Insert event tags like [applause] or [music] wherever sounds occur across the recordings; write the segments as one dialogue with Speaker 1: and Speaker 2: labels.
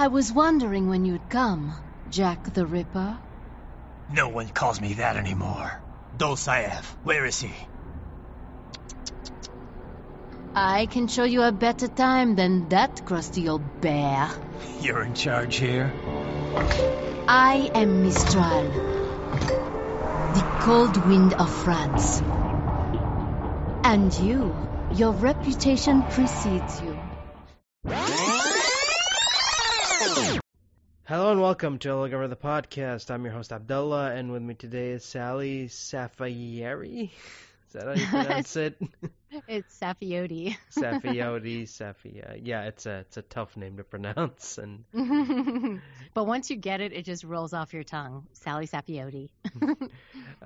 Speaker 1: I was wondering when you'd come, Jack the Ripper.
Speaker 2: No one calls me that anymore. Dolzaev, where is he?
Speaker 1: I can show you a better time than that crusty old bear.
Speaker 2: You're in charge here?
Speaker 1: I am Mistral, the cold wind of France. And you, your reputation precedes you.
Speaker 3: Hello and welcome to Look Over the Podcast. I'm your host Abdullah, and with me today is Salli Safayeri. Is that how you pronounce it? [laughs]
Speaker 4: It's Saffioti. [laughs]
Speaker 3: Saffioti, Safia. Yeah, it's a it's a tough name to pronounce, and [laughs]
Speaker 4: but once you get it, it just rolls off your tongue. Salli Saffioti.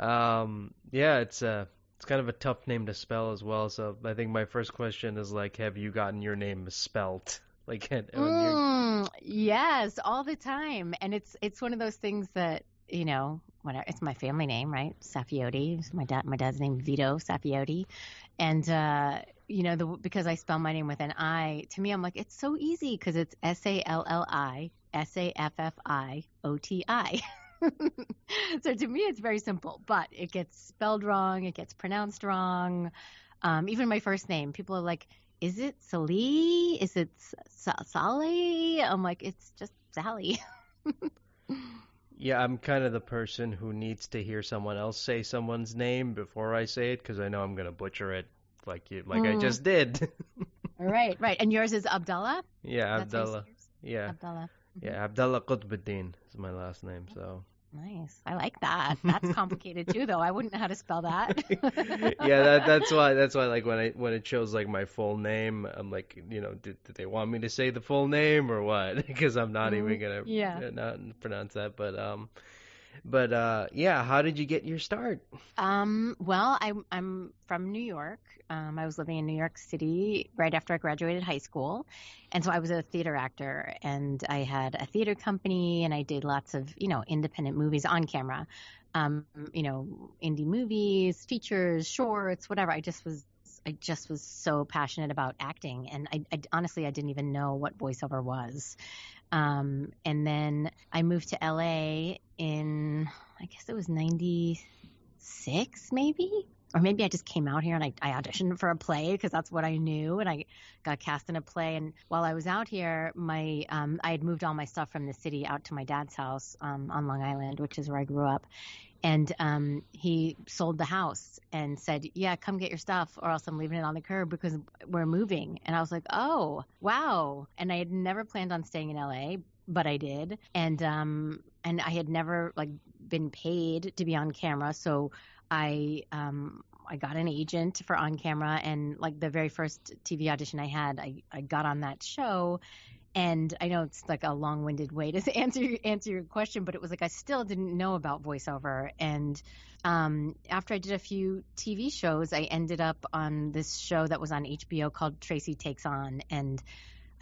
Speaker 3: um, yeah, it's a it's kind of a tough name to spell as well. So I think my first question is like, have you gotten your name spelt? Like, you're-
Speaker 4: Mm, yes, all the time, and it's it's one of those things that you know, whatever. It's my family name, right? Saffioti. My dad. My dad's name Vito Saffioti, and uh, you know, the because I spell my name with an I. To me, I'm like, it's so easy because it's S A L L I S A F F I O T I. [laughs] so to me, it's very simple, but it gets spelled wrong. It gets pronounced wrong. Um, even my first name, people are like, "Is it Sally? Is it S- Sally?" I'm like, "It's just Sally."
Speaker 3: yeah, I'm kind of the person who needs to hear someone else say someone's name before I say it because I know I'm gonna butcher it, like you, like I
Speaker 4: Mm.
Speaker 3: just did.
Speaker 4: right, right. And yours is Abdullah.
Speaker 3: yeah,
Speaker 4: you say
Speaker 3: Abdullah.
Speaker 4: yours?
Speaker 3: Yeah,
Speaker 4: Abdullah.
Speaker 3: yeah, Abdullah Qutbuddin is my last name. So.
Speaker 4: Nice. I like that. [laughs] That's complicated too, though. I wouldn't know how to spell that. [laughs]
Speaker 3: yeah, that, that's why. That's why. Like when I when it shows like my full name, I'm like, you know, did, did they want me to say the full name or what? [laughs] Because I'm not even gonna
Speaker 4: Mm, yeah.
Speaker 3: not pronounce that. But um, but uh, yeah. How did you get your start?
Speaker 4: Um, well, I'm I'm from New York. Um, I was living in New York City right after I graduated high school, and so I was a theater actor, and I had a theater company, and I did lots of you know independent movies on camera, um, you know indie movies, features, shorts, whatever. I just was I just was so passionate about acting, and I, I honestly I didn't even know what voiceover was. Um, and then I moved to LA in I guess it was ninety six maybe or maybe I just came out here and I, I auditioned for a play because that's what I knew and I got cast in a play. And while I was out here my um, I had moved all my stuff from the city out to my dad's house um, on Long Island which is where I grew up. And um, he sold the house and said yeah come get your stuff or else I'm leaving it on the curb because we're moving. And I was like oh wow. And I had never planned on staying in LA but I did. And um and I had never like been paid to be on camera. So I um I got an agent for on camera and like the very first TV audition I had I I got on that show and I know it's like a long-winded way to [laughs] answer your- answer your question but it was like I still didn't know about voiceover and um after I did a few TV shows I ended up on this show that was on HBO called Tracey Takes On and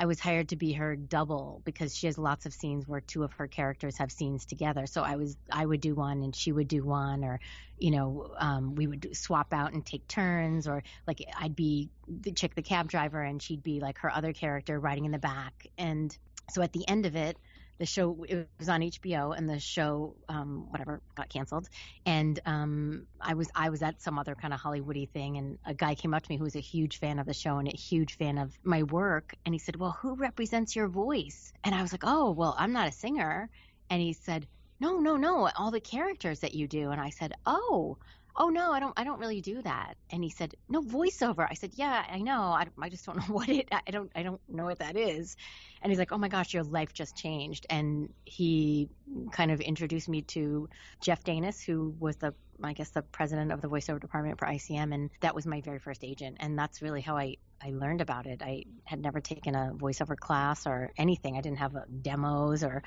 Speaker 4: I was hired to be her double because she has lots of scenes where two of her characters have scenes together. So I was I would do one and she would do one, or you know um, we would swap out and take turns, or like I'd be the chick, the cab driver, and she'd be like her other character riding in the back. And so at the end of it, the show it was on HBO, and the show um, whatever got canceled. And um, I was I was at some other kind of Hollywoody thing, and a guy came up to me who was a huge fan of the show and a huge fan of my work, and he said, "Well, who represents your voice?" And I was like, "Oh, well, I'm not a singer." And he said, "No, no, no, all the characters that you do." And I said, "Oh." Oh no, I don't. I don't really do that. And he said, "No voiceover." I said, "Yeah, I know. I, I just don't [laughs] know what it. I don't. I don't know what that is." And he's like, "Oh my gosh, your life just changed." And he kind of introduced me to Jeff Danis, who was the I guess the president of the voiceover department for ICM, and that was my very first agent, and that's really how I I learned about it. I had never taken a voiceover class or anything. I didn't have uh, demos or,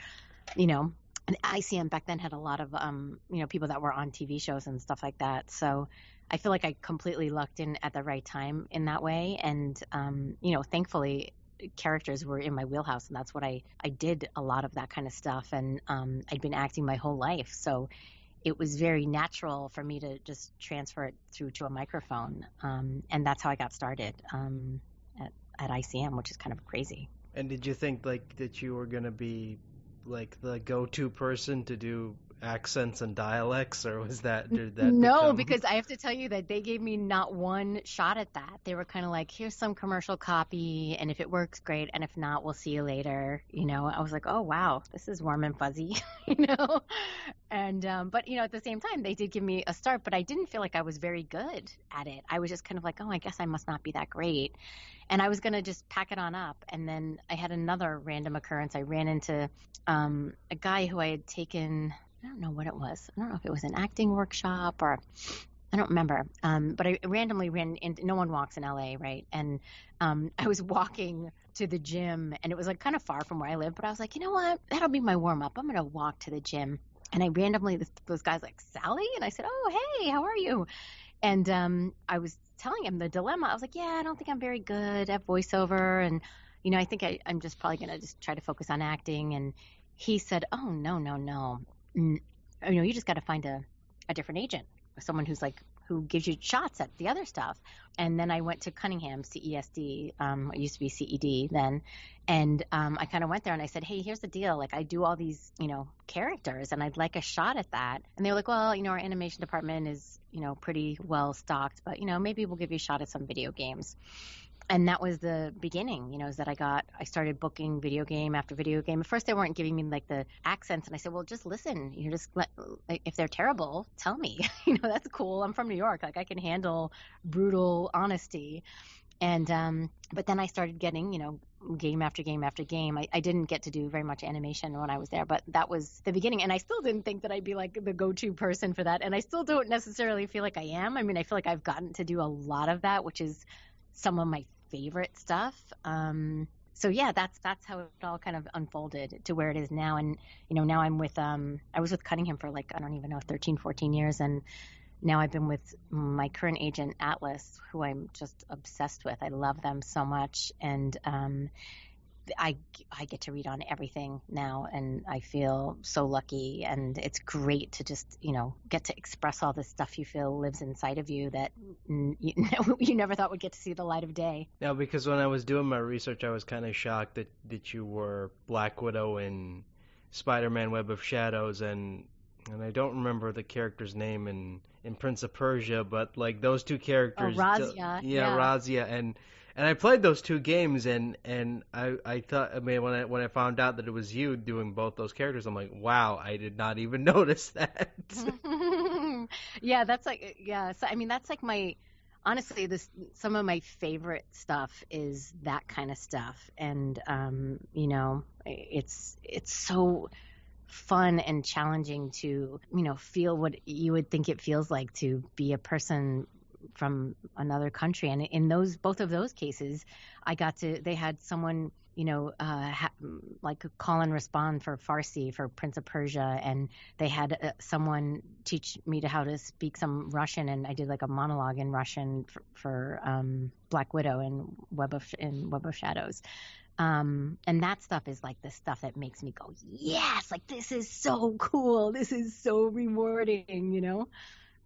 Speaker 4: you know, and ICM back then had a lot of um you know people that were on TV shows and stuff like that. So I feel like I completely lucked in at the right time in that way, and um you know thankfully characters were in my wheelhouse and that's what I I did a lot of that kind of stuff. And um I'd been acting my whole life. So it was very natural for me to just transfer it through to a microphone. Um and that's how I got started um at at ICM which is kind of crazy.
Speaker 3: And did you think like that you were gonna be like the go-to person to do accents and dialects, or was that did that?
Speaker 4: no,
Speaker 3: become...
Speaker 4: because I have to tell you that they gave me not one shot at that. They were kind of like, "Here's some commercial copy, and if it works, great, and if not, we'll see you later." You know, I was like, "Oh wow, this is warm and fuzzy," [laughs] you know. And um, but you know, at the same time, they did give me a start, but I didn't feel like I was very good at it. I was just kind of like, "Oh, I guess I must not be that great." And I was gonna just pack it on up, and then I had another random occurrence. I ran into um, a guy who I had taken I don't know what it was. I don't know if it was an acting workshop or I don't remember. Um, but I randomly ran into no one walks in LA, right? And um, [laughs] I was walking to the gym and it was like kind of far from where I live, but I was like, you know what? That'll be my warm up. I'm going to walk to the gym. And I randomly, this, this guy's like, Salli? And I said, oh, hey, how are you? And um, I was telling him the dilemma. I was like, yeah, I don't think I'm very good at voiceover. And, you know, I think I, I'm just probably going to just try to focus on acting. And he said, oh, no, no, no you know, you just got to find a, a different agent, someone who's like who gives you shots at the other stuff. And then I went to Cunningham CESD, um, it used to be CED then, and um, I kind of went there and I said, hey, here's the deal. Like I do all these, you know, characters, and I'd like a shot at that. And they were like, well, you know, our animation department is, you know, pretty well stocked, but you know, maybe we'll give you a shot at some video games and that was the beginning you know is that i got i started booking video game after video game. At first they weren't giving me like the accents and i said well just listen. You know just let if they're terrible tell me. [laughs] You know that's cool. I'm from new york. Like i can handle brutal honesty. And um but then i started getting you know game after game after game. I, I didn't get to do very much animation when i was there but that was the beginning. And i still didn't think that i'd be like the go-to person for that. And i still don't necessarily feel like i am. I mean i feel like i've gotten to do a lot of that which is some of my favorite stuff. Um, so yeah, that's that's how it all kind of unfolded to where it is now. And you know, now I'm with um, I was with Cunningham for like I don't even know 13, 14 years, and now I've been with my current agent Atlas, who I'm just obsessed with. I love them so much, and um, I I get to read on everything now, and I feel so lucky. And it's great to just you know get to express all this stuff you feel lives inside of you that you, [laughs] you never thought would get to see the light of day.
Speaker 3: Now, because when I was doing my research, I was kind of shocked that that you were Black Widow in Spider-Man: Web of Shadows, and and I don't remember the character's name in in Prince of Persia, but like those two characters,
Speaker 4: oh, Razia,
Speaker 3: yeah,
Speaker 4: yeah,
Speaker 3: Razia, and and I played those two games, and and I I thought I mean when I when I found out that it was you doing both those characters, I'm like, wow, I did not even [laughs] notice that. [laughs]
Speaker 4: yeah, that's like yeah. So I mean, that's like my honestly this some of my favorite stuff is that kind of stuff, and um, you know, it's it's so fun and challenging to you know feel what you would think it feels like to be a person from another country. And in those both of those cases, I got to they had someone you know, uh, ha- like call and respond for Farsi for Prince of Persia, and they had uh, someone teach me to how to speak some Russian, and I did like a monologue in Russian for, for um, Black Widow and Web of in Web of Shadows. Um, and that stuff is like the stuff that makes me go, yes, like this is so cool, this is so rewarding, you know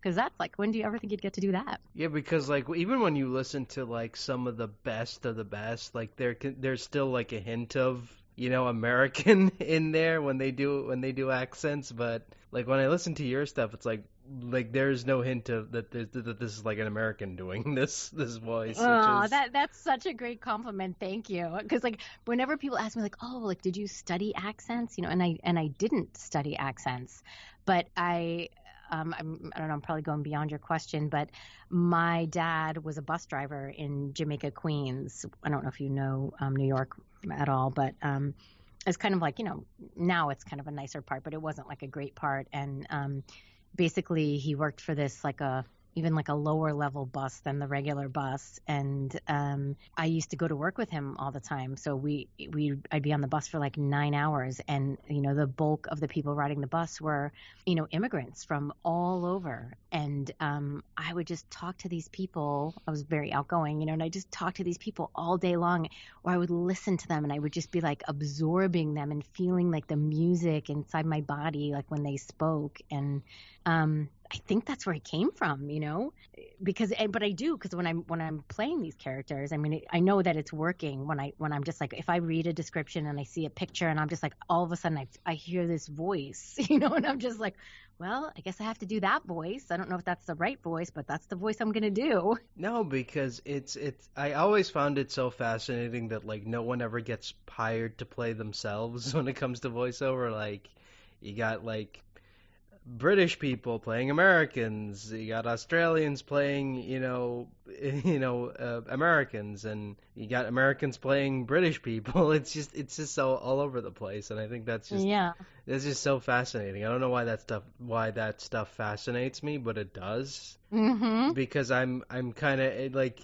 Speaker 4: because that's like when do you ever think you'd get to do that?
Speaker 3: Yeah because like even when you listen to like some of the best of the best like there there's still like a hint of you know american [laughs] in there when they do when they do accents but like when i listen to your stuff it's like like there's no hint of that that this is like an american doing [laughs] this this voice
Speaker 4: oh
Speaker 3: is...
Speaker 4: that that's such a great compliment. Thank you. Because like whenever people ask me like oh like did you study accents? You know and i and i didn't study accents but I um, I'm, I don't know, I'm probably going beyond your question, but my dad was a bus driver in Jamaica, Queens. I don't know if you know um, New York at all, but um, it's kind of like, you know, now it's kind of a nicer part, but it wasn't like a great part. And um, basically, he worked for this like a even like a lower level bus than the regular bus. And um I used to go to work with him all the time. So we we I'd be on the bus for like 9 hours. And you know the bulk of the people riding the bus were you know immigrants from all over. And um I would just talk to these people. I was very outgoing you know and I just talked to these people all day long or I would listen to them and I would just be like absorbing them and feeling like the music inside my body like when they spoke. And um I think that's where it came from, you know, because but I do because when I'm when I'm playing these characters, I mean, I know that it's working when I when I'm just like if I read a description and I see a picture and I'm just like all of a sudden I I hear this voice, [laughs] you know, and I'm just like, well, I guess I have to do that voice. I don't know if that's the right voice, but that's the voice I'm gonna do.
Speaker 3: No, because it's it's. I always found it so fascinating that like no one ever gets hired to play themselves [laughs] when it comes to voiceover. Like, you got like British people playing Americans. You got Australians playing, you know, [laughs] you know, uh, Americans, and you got Americans playing British people. [laughs] It's just, it's just so all over the place, and I think that's just,
Speaker 4: yeah,
Speaker 3: it's just so fascinating. I don't know why that stuff, why that stuff fascinates me, but it does.
Speaker 4: Mm-hmm.
Speaker 3: Because I'm, I'm kind of like,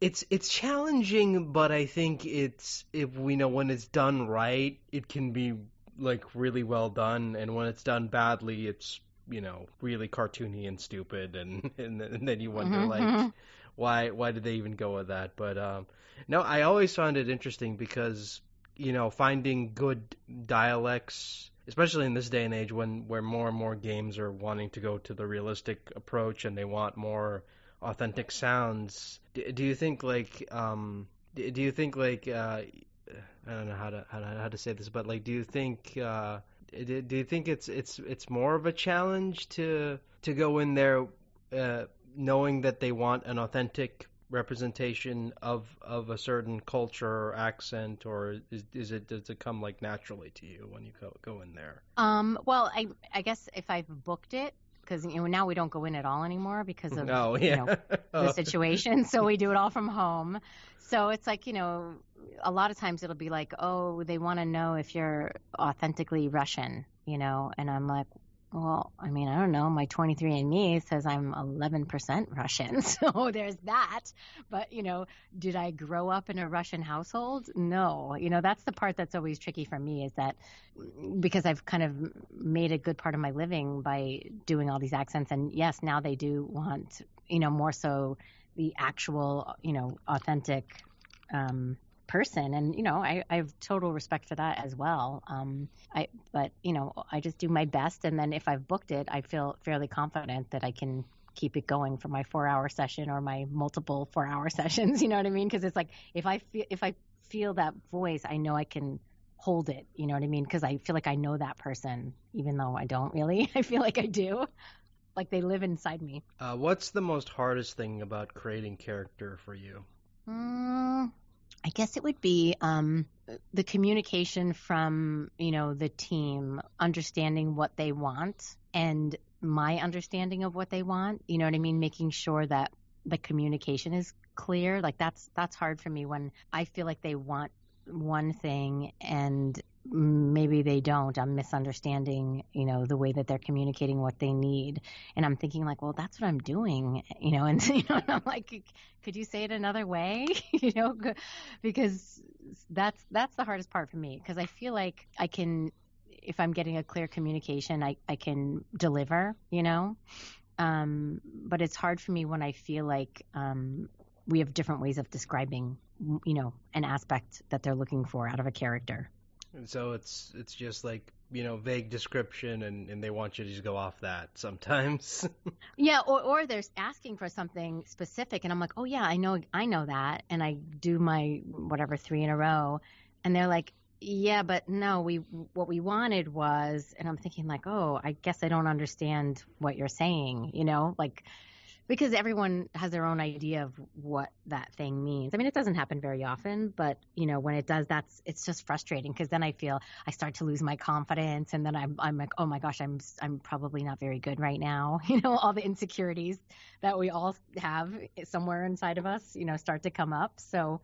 Speaker 3: it's, it's challenging, but I think it's, if we know when it's done right, it can be like really well done, and when it's done badly, it's you know really cartoony and stupid, and [laughs] and, and then you wonder
Speaker 4: mm-hmm.
Speaker 3: like why why did they even go with that? But um, no, I always found it interesting because you know finding good dialects. Especially in this day and age, when where more and more games are wanting to go to the realistic approach and they want more authentic sounds, do, do you think like um, do you think like uh, I don't know how to how to, how to say this, but like, do you think uh, do you think it's it's it's more of a challenge to to go in there uh, knowing that they want an authentic representation of of a certain culture or accent, or is is it does it come like naturally to you when you go go in there?
Speaker 4: Um, well, I I guess if I've booked it, because you know now we don't go in at all anymore because of
Speaker 3: oh, yeah.
Speaker 4: you know, [laughs] the situation. So we do it all from home. So it's like you know, a lot of times it'll be like, oh, they want to know if you're authentically Russian, you know, and I'm like, well, I mean, I don't know. My 23andMe says I'm 11% Russian, [laughs] so there's that. But you know, did I grow up in a Russian household? No. You know, that's the part that's always tricky for me is that because I've kind of made a good part of my living by doing all these accents, and yes, now they do want, you know, more so the actual, you know, authentic um, person and you know I, I have total respect for that as well. Um i but you know i just do my best and then if i've booked it i feel fairly confident that i can keep it going for my four hour session or my multiple four hour [laughs] sessions you know what i mean? Because it's like if i feel if i feel that voice i know i can hold it you know what i mean? Because i feel like i know that person even though i don't really. [laughs] I feel like i do. Like they live inside me.
Speaker 3: Uh, what's the most hardest thing about creating character for you?
Speaker 4: Mm, I guess it would be um, the communication from you know the team, understanding what they want, and my understanding of what they want. You know what I mean? Making sure that the communication is clear. Like that's that's hard for me when I feel like they want one thing and maybe they don't. I'm misunderstanding, you know, the way that they're communicating what they need. And I'm thinking like, well, that's what I'm doing, [laughs] you know, and, [laughs] you know, and I'm like, could you say it another way? [laughs] you know, because that's, that's the hardest part for me because I feel like I can, if I'm getting a clear communication, I, I can deliver, you know, um, but it's hard for me when I feel like, um, we have different ways of describing, you know, an aspect that they're looking for out of a character.
Speaker 3: And so it's it's just like you know vague description, and and they want you to just go off that sometimes. [laughs]
Speaker 4: yeah, or or they're asking for something specific, and I'm like, oh yeah, I know I know that, and I do my whatever three in a row, and they're like, yeah, but no, we what we wanted was, and I'm thinking like, oh, I guess I don't understand what you're saying, you know, like because everyone has their own idea of what that thing means. I mean, it doesn't happen very often, but you know, when it does, that's it's just frustrating because then I feel I start to lose my confidence, and then I'm I'm like, oh my gosh, I'm I'm probably not very good right now. [laughs] You know, all the insecurities that we all have somewhere inside of us, you know, start to come up. So,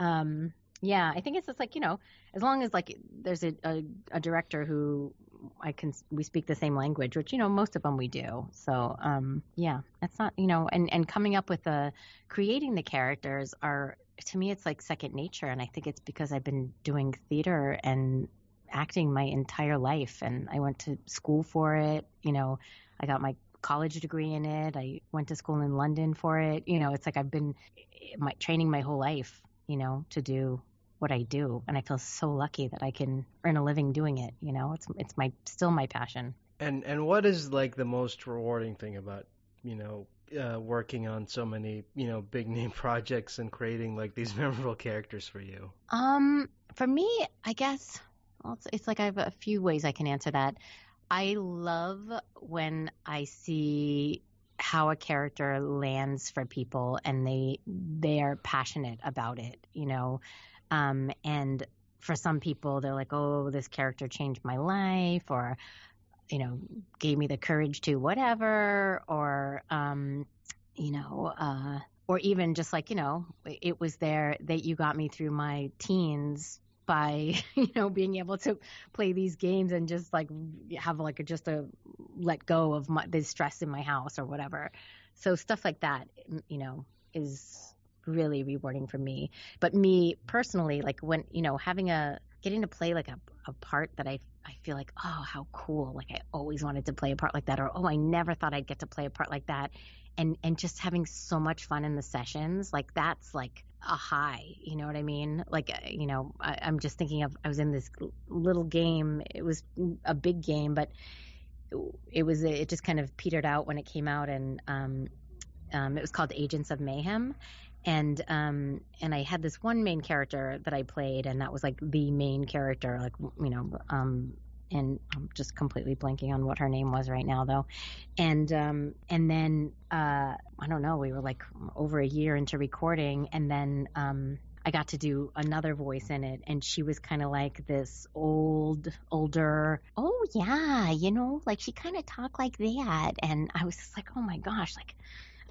Speaker 4: um, yeah, I think it's just like you know, as long as like there's a, a, a director who I can we speak the same language, which you know most of them we do. So um, yeah, that's not you know, and and coming up with the creating the characters are to me it's like second nature, and I think it's because I've been doing theater and acting my entire life, and I went to school for it. You know, I got my college degree in it. I went to school in London for it. You know, it's like I've been my training my whole life. You know, to do what I do, and I feel so lucky that I can earn a living doing it. You know, it's it's my still my passion.
Speaker 3: And and what is like the most rewarding thing about you know uh, working on so many you know big [laughs] name projects and creating like these [laughs] memorable characters for you?
Speaker 4: Um, for me, I guess well, it's, it's like I have a few ways I can answer that. I love when I see how a character lands for people and they they are passionate about it, you know. Um, and for some people, they're like, "Oh, this character changed my life," or you know, gave me the courage to whatever, or, um, you know, uh, or even just like, you know, it was there that you got me through my teens by, [laughs] you know, being able to play these games and just like have like a, just a let go of my, the stress in my house or whatever. So stuff like that, you know, is really rewarding for me. But me personally, like when, you know, having a, getting to play like a, a part that I I feel like, oh, how cool. Like I always wanted to play a part like that or oh, I never thought I'd get to play a part like that. And and just having so much fun in the sessions, like that's like a high, you know what I mean? Like uh, you know, I, I'm just thinking of I was in this little game. It was a big game, but it was it just kind of petered out when it came out and um um, it was called Agents of Mayhem, and um and I had this one main character that I played and that was like the main character like you know um and I'm just completely blanking on what her name was right now though and um and then uh I don't know we were like over a year into recording and then um I got to do another voice in it, and she was kind of like this old, older. Oh yeah, you know, like she kind of talked like that, and I was just like, oh my gosh, like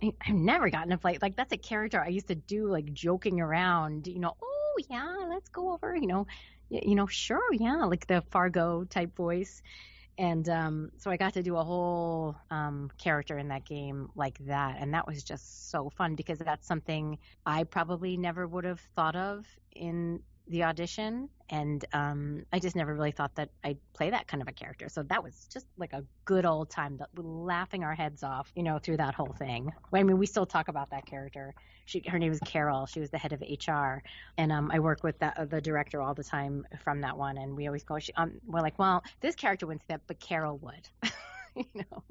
Speaker 4: I, have never gotten a flight. like that's a character I used to do like joking around, you know. Oh yeah, let's go over, you know, you know, sure, yeah, like the Fargo type voice, and um, so I got to do a whole um, character in that game like that, and that was just so fun because that's something I probably never would have thought of in the audition, and um, I just never really thought that I'd play that kind of a character. So that was just like a good old time, that laughing our heads off, you know, through that whole thing. I mean, we still talk about that character. She, her name was Carol. She was the head of HR, and um, I work with that, uh, the director all the time from that one, and we always go, she, um, we're like, well, this character wouldn't that, but Carol would, [laughs] you know.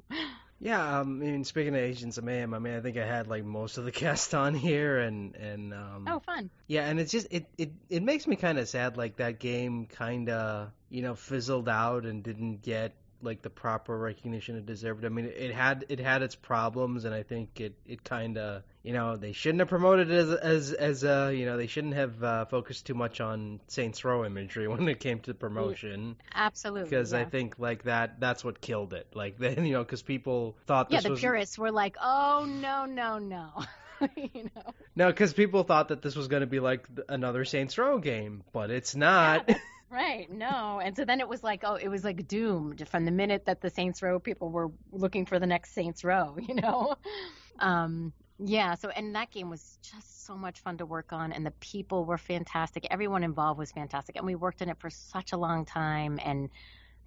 Speaker 3: Yeah, um, I mean, speaking of Agents of Mayhem, I mean, I think I had like most of the [laughs] cast on here, and and um,
Speaker 4: oh, fun.
Speaker 3: Yeah, and it's just it it it makes me kind of sad, like that game kind of you know fizzled out and didn't get like the proper recognition it deserved. I mean, it had it had its problems, and I think it it kind of you know they shouldn't have promoted it as as as uh you know they shouldn't have uh, focused too much on Saints Row imagery [laughs] when it came to promotion.
Speaker 4: Absolutely,
Speaker 3: because
Speaker 4: yeah.
Speaker 3: I think like that that's what killed it. Like [laughs] then you know because people thought that
Speaker 4: yeah the
Speaker 3: was...
Speaker 4: purists were like oh no no no. [laughs] you know.
Speaker 3: No, because people thought that this was going to be like another Saints Row game, but it's not.
Speaker 4: Yeah, Right. No. And so then it was like, oh, it was like doomed from the minute that the Saints Row people were looking for the next Saints Row, [laughs] you know? Um, yeah. So, and that game was just so much fun to work on, and the people were fantastic. Everyone involved was fantastic, and we worked on it for such a long time, and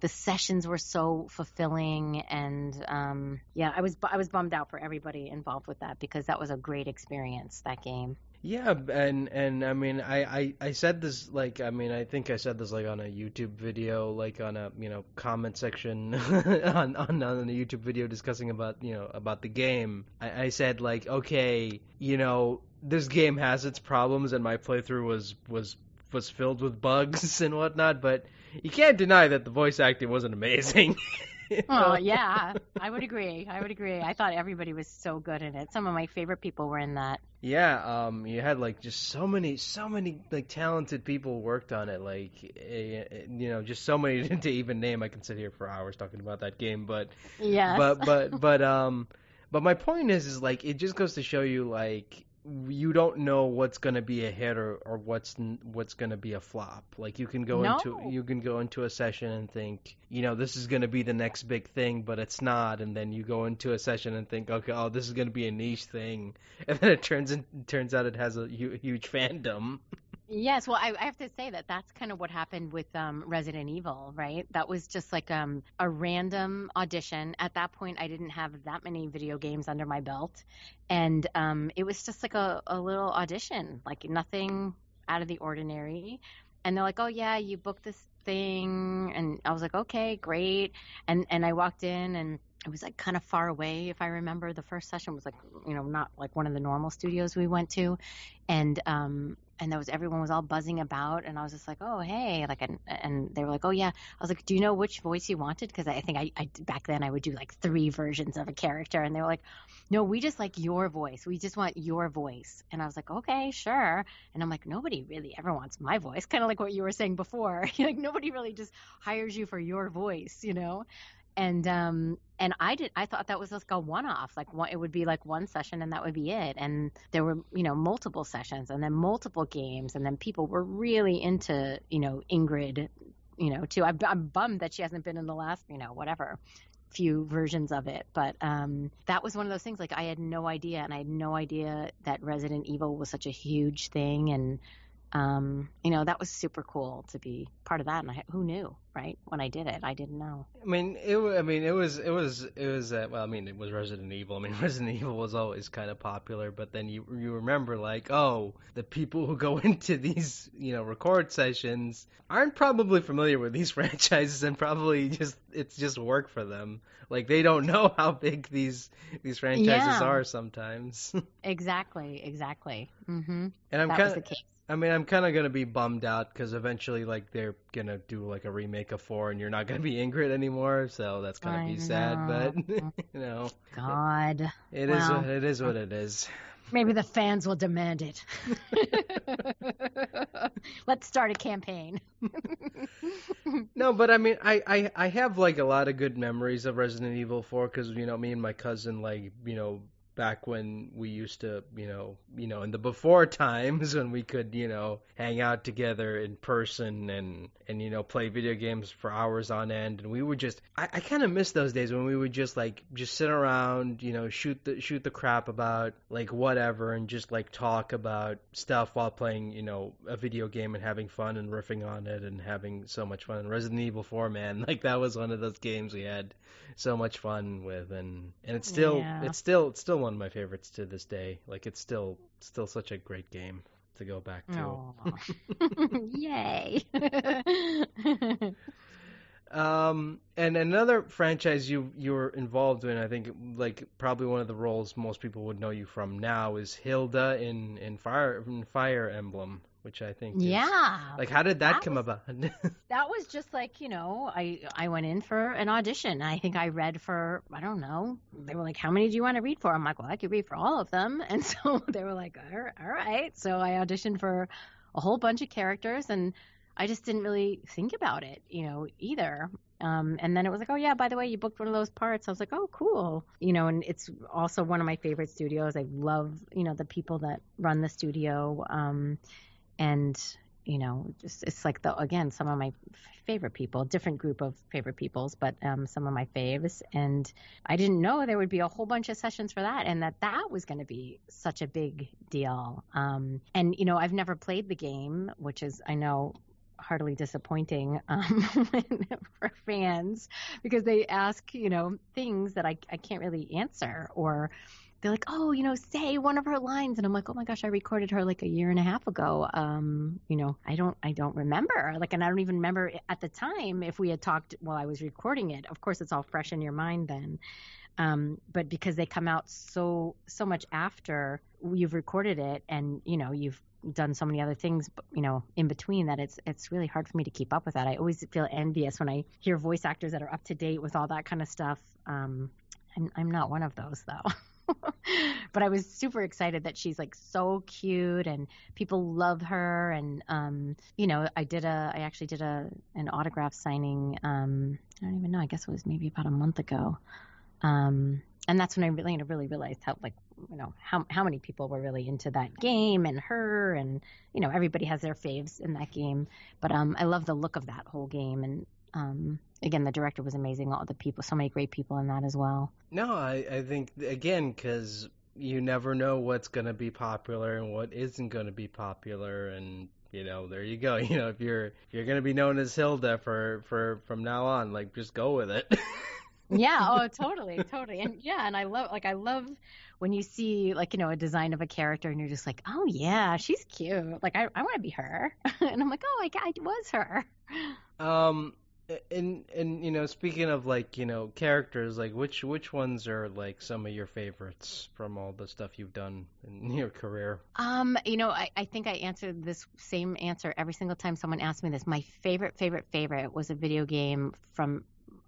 Speaker 4: the sessions were so fulfilling. And um, yeah, I was I was bummed out for everybody involved with that because that was a great experience. That game.
Speaker 3: Yeah, and and I mean, I, I I said this like I mean, I think I said this like on a YouTube video, like on a you know comment section [laughs] on, on on a YouTube video discussing about you know about the game. I, I said like, okay, you know, this game has its problems, and my playthrough was was was filled with [laughs] bugs and whatnot, but you can't deny that the voice acting wasn't amazing. [laughs] [laughs]
Speaker 4: oh yeah, I would agree. I would agree. I thought everybody was so good in it. Some of my favorite people were in that.
Speaker 3: Yeah, um, you had like just so many, so many like talented people worked on it. Like, eh, eh, you know, just so many [laughs] to even name. I can sit here for hours talking about that game, but
Speaker 4: yeah,
Speaker 3: but but [laughs] but um, but my point is, is like it just goes to show you like you don't know what's going to be a hit or, or what's what's going to be a flop. Like you can go
Speaker 4: no.
Speaker 3: into you can go into a session and think, you know, this is going to be the next big thing, but it's not. And then you go into a session and think, okay, oh, this is going to be a niche thing, [laughs] and then it turns in, turns out it has a huge fandom.
Speaker 4: Yes, well, I, I, have to say that that's kind of what happened with um, Resident Evil, right? That was just like um, a random audition. At that point, I didn't have that many video games under my belt, and um, it was just like a, a little audition, like nothing out of the ordinary. and they're like, "Oh yeah, you booked this thing," and I was like, "Okay, great." And and I walked in and it was like kind of far away if i remember. The first session was like you know not like one of the normal studios we went to and um and there was everyone was all buzzing about and i was just like oh hey like and, and they were like oh yeah. I was like do you know which voice you wanted? Because I, I think I, I back then i would do like three versions of a character and they were like no we just like your voice. We just want your voice. And i was like okay sure. And i'm like nobody really ever wants my voice kind of like what you were saying before. [laughs] Like nobody really just hires you for your voice you know and um and I did I thought that was like a one off like one, it would be like one session and that would be it. And there were you know multiple sessions and then multiple games and then people were really into you know Ingrid you know too. I'm, I'm bummed that she hasn't been in the last you know whatever few versions of it. But um that was one of those things like I had no idea and I had no idea that Resident Evil was such a huge thing and um, you know, that was super cool to be part of that. And I, who knew, right? When I did it, I didn't know.
Speaker 3: I mean, it. I mean, it was. It was. It was. Uh, well, I mean, it was Resident Evil. I mean, [laughs] Resident Evil was always kind of popular, but then you you remember like, oh, the people who go [laughs] into these, you know, record sessions aren't probably familiar with these [laughs] franchises, and probably just it's just work for them. Like they don't know how big these these franchises
Speaker 4: Yeah.
Speaker 3: are sometimes.
Speaker 4: Exactly, exactly. hmm
Speaker 3: and I'm kind of. I mean, I'm kind of gonna be bummed out because eventually, like, they're gonna do like a remake of four, and you're not gonna be [laughs] Ingrid anymore. So that's gonna
Speaker 4: I
Speaker 3: be sad. But [laughs] you know,
Speaker 4: God,
Speaker 3: it is
Speaker 4: Well.
Speaker 3: what it is. What uh, it is.
Speaker 4: maybe the fans will demand it. [laughs] Let's start a campaign.
Speaker 3: No, but I mean, I, I I have like a lot of good memories of Resident Evil 4 because you know me and my cousin like you know back when we used to you know you know in the before times [laughs] when we could you know hang out together in person and and you know play video games for hours on end and we would just I, I kind of miss those days when we would just like just sit around you know shoot the shoot the crap about like whatever and just like talk about stuff while playing you know a video game and having fun and riffing on it and having so much fun. Resident Evil 4, man, [laughs] like that was one of those games we had so much fun with and and it's still
Speaker 4: Yeah.
Speaker 3: it's still it's still one of my favorites to this day. Like it's still still such a great game to go back to. [laughs]
Speaker 4: Yay. [laughs]
Speaker 3: Um, and another franchise you you were involved in, I think, like probably one of the roles most people would know you from now is Hilda in in Fire in Fire Emblem, which I think. is-
Speaker 4: yeah.
Speaker 3: Like, how did that,
Speaker 4: That
Speaker 3: come
Speaker 4: was-
Speaker 3: about? [laughs]
Speaker 4: that was just like you know i i went in for an audition i think i read for i don't know they were like how many do you want to read for i'm like well i could read for all of them [laughs] and so they were like all right, all right. so i auditioned for a whole bunch of characters and i just didn't really think about it you know either um, and then it was like, oh yeah, by the way, you booked one of those parts. I was like, oh cool, you know. And it's also one of my favorite studios. I love, you know, the people that run the studio, um, and you know, just it's like the again some of my favorite people, different group of favorite peoples, but um, some of my faves. And I didn't know there would be a whole bunch of sessions for that, and that that was going to be such a big deal. Um, and you know, I've never played the game, which is I know heartily disappointing [laughs] um, for fans because they ask you know things that I I can't really answer or they're like, oh, you know, say one of her lines, and I'm like, oh my gosh, I recorded her like a year and a half ago. Um, you know, I don't, I don't remember. Like, and I don't even remember at the time if we had talked while I was recording it. Of course, it's all fresh in your mind then. Um, but because they come out so so much after you've recorded it, and you know, you've done so many other things, you know, in between that it's it's really hard for me to keep up with that. I always feel envious when I hear voice actors that are up to date with all that kind of stuff. Um, I'm I'm not one of those though. [laughs] [laughs] but I was super excited that she's like so cute and people love her and um you know I did a I actually did a an autograph signing um I don't even know I guess it was maybe about a month ago. Um and that's when I really really realized how like you know how how many people were really into that game and her and you know everybody has their faves in that game. But um I love the look of that whole game and um again the director was amazing all the people so many great people in that as well
Speaker 3: No, I, I think again because you never know what's going to be popular and what isn't going to be popular, and you know there you go. [laughs] You know if you're if you're going to be known as Hilda for for from now on, like just go with it. [laughs]
Speaker 4: yeah oh totally totally and yeah and i love like i love when you see like you know a design of a character and you're just like oh yeah she's cute like i, I want to be her [laughs] and i'm like oh I, I was her
Speaker 3: um and and you know speaking of like you know characters like which which ones are like some of your favorites from all the stuff you've done in [laughs] your career?
Speaker 4: Um you know i, I think i answered this same answer every single time someone asked me this. My favorite favorite favorite was a video game from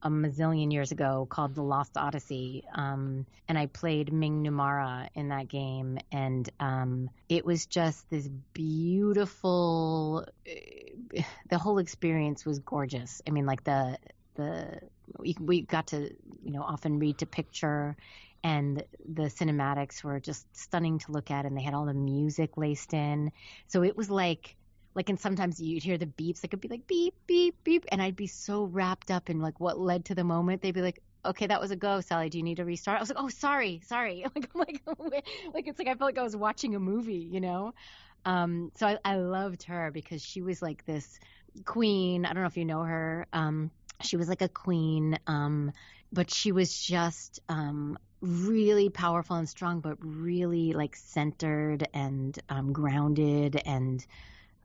Speaker 4: a mazillion years ago called The Lost Odyssey, um, and I played Ming Numara in that game, and um, it was just this beautiful. Uh, the whole experience was gorgeous. I mean, like the the we, we got to you know often read to picture and the cinematics were just stunning to look at and they had all the music laced in so it was like like and sometimes you'd hear the beeps it could be like beep beep beep and i'd be so wrapped up in like what led to the moment they'd be like okay that was a go sally do you need to restart? I was like oh sorry sorry. [laughs] Like i'm like [laughs] like it's like i felt like i was watching a movie you know? Um so i, I loved her because she was like this queen i don't know if you know her um she was like a queen um but she was just um really powerful and strong but really like centered and um grounded and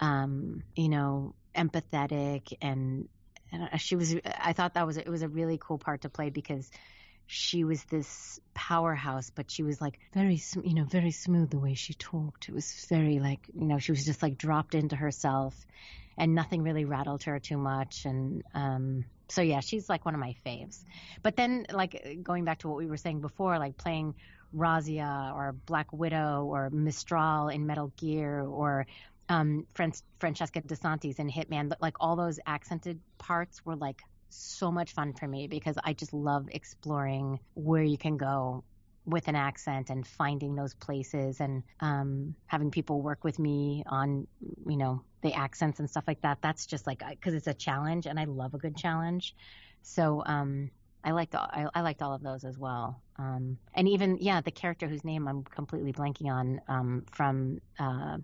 Speaker 4: um, you know, empathetic and, and she was I thought that was it was a really cool part to play because she was this powerhouse, but she was like very, you know, very smooth the way she talked. It was very like, you know, she was just like dropped into herself, and nothing really rattled her too much. And um, so yeah, she's like one of my faves. But then, like going back to what we were saying before, like playing Razia or Black Widow or Mistral in Metal Gear or um, Francesca DeSantis and Hitman, like all those accented parts were like so much fun for me because I just love exploring where you can go with an accent and finding those places and um, having people work with me on, you know, the accents and stuff like that. That's just like because it's a challenge and I love a good challenge. So um, I liked all, I, I, liked all of those as well. Um, and even yeah, the character whose name I'm completely blanking on um, from uh,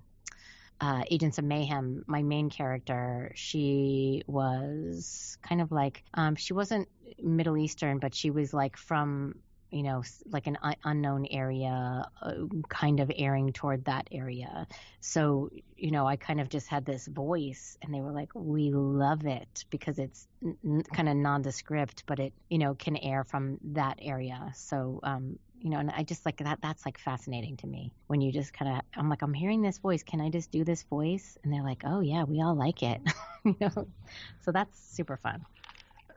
Speaker 4: uh, Agents of Mayhem, my main character, she was kind of like, um, she wasn't Middle Eastern, but she was like from, you know, like an un- unknown area, uh, kind of airing toward that area. So, you know, I kind of just had this voice, and they were like, we love it because it's n- kind of nondescript, but it, you know, can air from that area. So, um, you know, and I just like that. That's like fascinating to me when you just kind of, I'm like, I'm hearing this voice. Can I just do this voice? And they're like, oh yeah, we all like it. [laughs] you know, so that's super fun.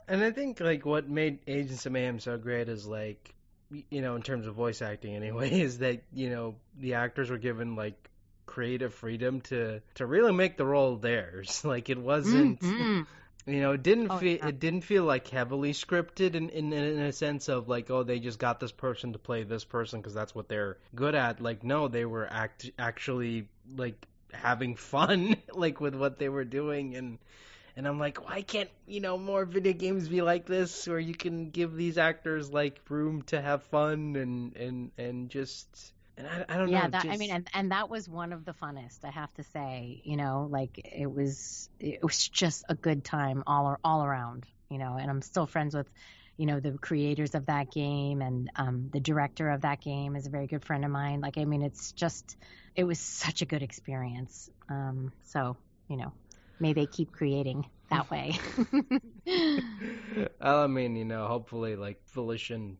Speaker 3: And I think like what made Agents of Mayhem so great is like, you know, in terms of voice acting anyway, [laughs] is that you know the actors were given like creative freedom to to really make the role theirs. [laughs] Like it wasn't. Mm-hmm. You know, it didn't oh, feel yeah. it didn't feel like heavily scripted in, in in a sense of like oh they just got this person to play this person because that's what they're good at. Like no, they were act actually like having fun [laughs] like with what they were doing and and I'm like why can't you know more video games be like this where you can give these actors like room to have fun and and and just and I, I don't
Speaker 4: yeah,
Speaker 3: know.
Speaker 4: Yeah, just... I mean, and and that was one of the funnest. I have to say, you know, like it was it was just a good time all all around, you know. And I'm still friends with, you know, the creators of that game and um, the director of that game is a very good friend of mine. Like, I mean, it's just it was such a good experience. Um, so you know, may they keep creating that [laughs] way.
Speaker 3: I mean, you know, hopefully, like Volition,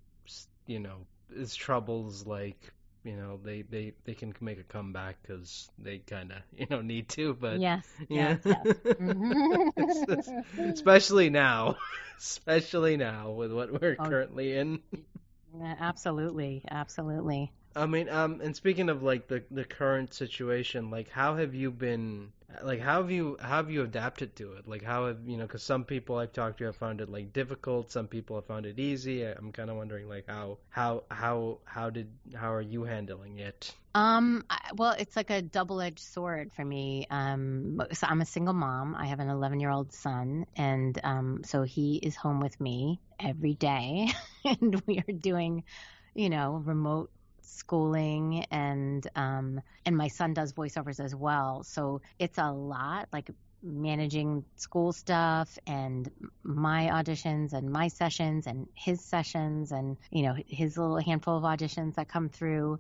Speaker 3: you know, his troubles like you know they they they can make a comeback because they kind of [laughs] you know need to but
Speaker 4: yes [laughs] yeah yes, yes. [laughs]
Speaker 3: Mm-hmm. especially now especially now with what we're oh, currently in
Speaker 4: absolutely absolutely
Speaker 3: i mean um and speaking of like the the current situation like how have you been like how have you how have you adapted to it? Like how have you know because some people i've talked to have found it like difficult. Some people have found it easy. I'm kind of wondering like how how how how did how are you handling it?
Speaker 4: Um well it's like a double-edged sword for me. Um so i'm a single mom. I have an 11 year old son and um so he is home with me every day. [laughs] And we are doing you know remote schooling and um and my son does voiceovers as well. So it's a lot like managing school stuff and my auditions and my sessions and his sessions and you know his little handful of auditions that come through.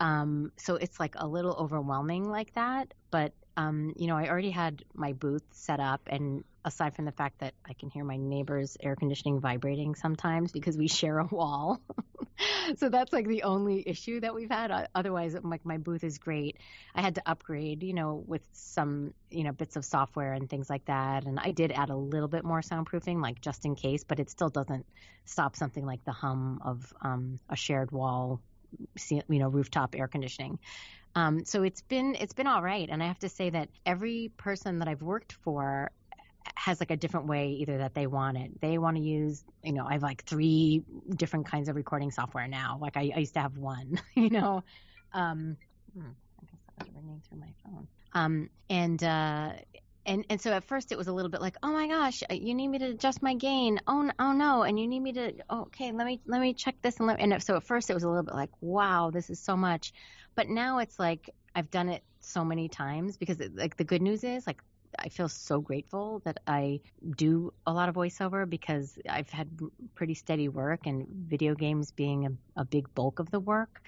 Speaker 4: Um, so it's like a little overwhelming like that but um, you know i already had my booth set up and aside from the fact that i can hear my neighbor's air conditioning vibrating sometimes because we share a wall [laughs] [laughs] so that's like the only issue that we've had. Otherwise like my booth is great. I had to upgrade you know with some you know bits of software and things like that and i did add a little bit more soundproofing like just in case but it still doesn't stop something like the hum of um, a shared wall you know rooftop air conditioning. Um, so it's been it's been all right and i have to say that every person that i've worked for has like a different way either that they want it. They want to use, you know, I have like three different kinds of recording software now. Like I, I used to have one, [laughs] you know. Um, hmm, I guess that was ringing through my phone. Um, and uh, and and so at first it was a little bit like, oh my gosh, uh, you need me to adjust my gain. Oh oh no, and you need me to okay, let me let me check this and let, and so at first it was a little bit like, wow, this is so much, but now it's like I've done it so many times because it, like the good news is like I feel so grateful that I do a lot of voiceover because I've had pretty steady work and video games being a, a big bulk of the work.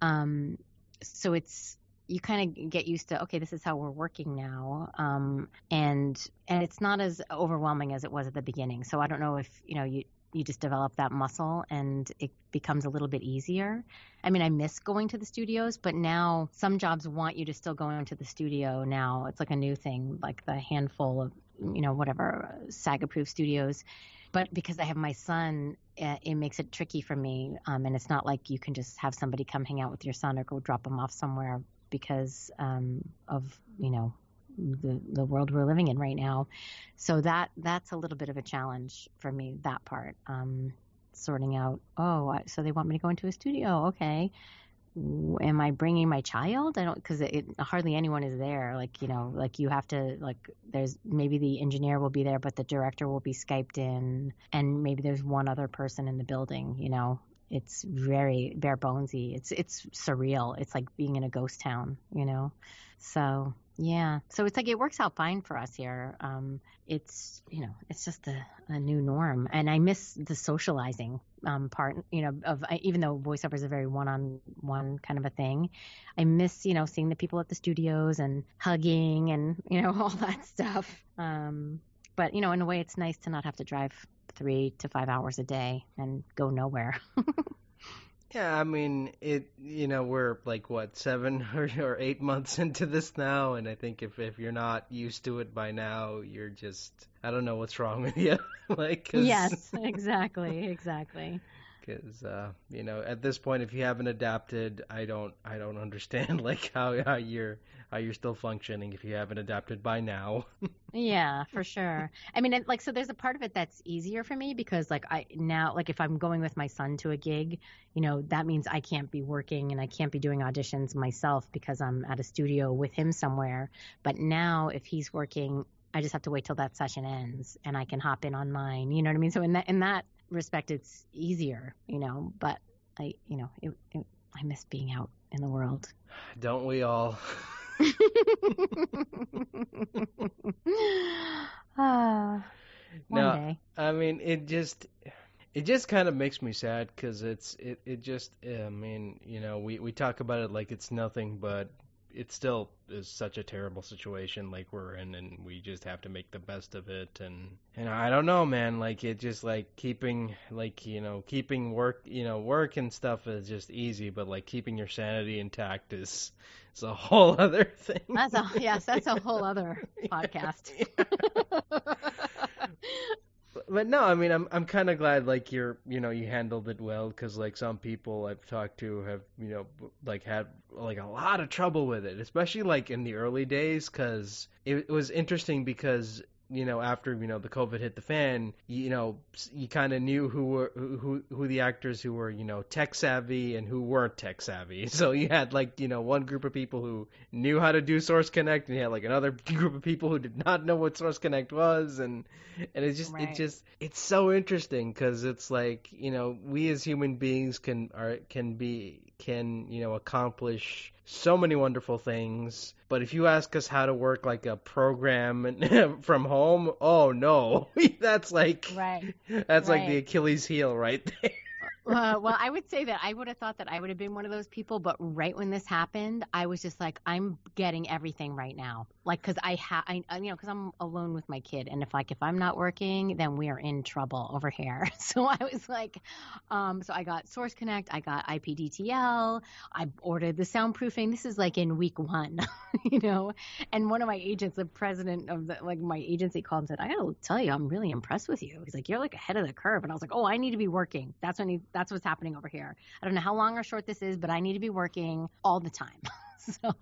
Speaker 4: Um, so it's you kind of get used to okay this is how we're working now um, and and it's not as overwhelming as it was at the beginning so i don't know if you know you you just develop that muscle and it becomes a little bit easier. I mean, I miss going to the studios, but now some jobs want you to still go into the studio now. It's like a new thing, like the handful of, you know, whatever SAG approved studios. But because I have my son, eh, it makes it tricky for me. Um, and it's not like you can just have somebody come hang out with your son or go drop him off somewhere because um, of, you know, the the world we're living in right now. So that that's a little bit of a challenge for me. That part, um, sorting out. Oh, so they want me to go into a studio? Okay. Am I bringing my child? I don't because it, it hardly anyone is there. Like you know, like you have to like. There's maybe the engineer will be there, but the director will be skyped in, and maybe there's one other person in the building. You know, it's very bare bonesy. It's it's surreal. It's like being in a ghost town, you know. So yeah, so it's like it works out fine for us here. Um, it's you know it's just a, a new norm, and I miss the socializing um, part. You know, of even though voiceover is a very one-on-one kind of a thing, I miss you know seeing the people at the studios and hugging and you know [laughs] all that stuff. Um, but you know, in a way, it's nice to not have to drive three to five hours a day and go nowhere. [laughs]
Speaker 3: Yeah, I mean it. You know, we're like what seven [laughs] or, or eight months into this now, and I think if if you're not used to it by now, you're just I don't know what's wrong with [laughs] you. like
Speaker 4: cause... yes, exactly, exactly.
Speaker 3: Because uh, you know, at this point, if you haven't adapted, I don't I don't understand like how how you're how you're still functioning if you haven't adapted by now. [laughs]
Speaker 4: yeah, for sure. I mean, like, so there's a part of it that's easier for me because, like, I now, like, if I'm going with my son to a gig, you know, that means I can't be working and I can't be doing auditions myself because I'm at a studio with him somewhere. But now, if he's working, I just have to wait till that session ends and I can hop in on mine. You know what I mean? So in that in that respect, it's easier, you know. But I, you know, it, it, I miss being out in the world.
Speaker 3: Don't we all? [laughs]
Speaker 4: ah, one
Speaker 3: no,
Speaker 4: day.
Speaker 3: I mean, it just it just kind of makes me sad because it's it it just I mean you know we we talk about it like it's nothing, but it still is such a terrible situation like we're in and we just have to make the best of it. And and I don't know man like it just like keeping like you know keeping work you know work and stuff is just easy but like keeping your sanity intact is is a [laughs] whole other thing.
Speaker 4: That's a yes that's a whole other [laughs] podcast [laughs]
Speaker 3: but no, I mean, I'm I'm kind of glad like you're you know you handled it well because like some people I've talked to have you know like had like a lot of trouble with it, especially like in the early days because it, it was interesting because you know, after you know the COVID hit the fan, you know, you kind of knew who were who who the actors who were you know tech savvy and who weren't tech savvy. [laughs] So you had like you know one group of people who knew how to do Source Connect, and you had like another [laughs] group of people who did not know what Source Connect was, and and it's just right. it just it's so interesting because it's like you know we as human beings can are can be can, you know, accomplish so many wonderful things. But if you ask us how to work like a program [laughs] from home, oh no, [laughs] that's like
Speaker 4: Right.
Speaker 3: that's like the Achilles heel right there.
Speaker 4: Uh, well, I would say that I would have thought that I would have been one of those people, but right when this happened, I was just like, I'm getting everything right now, like because I have, I you know, because I'm alone with my kid, and if like if I'm not working, then we are in trouble over here. [laughs] So I was like, um, so I got Source Connect, I got IPDTL, I ordered the soundproofing. This is like in week one, [laughs] you know, and one of my agents, the president of the like my agency, called and said, I gotta tell you, I'm really impressed with you. He's like, you're like ahead of the curve, and I was like, oh, I need to be working. That's when he, what's happening over here. I don't know how long or short this is, but I need to be working all the time. [laughs] so.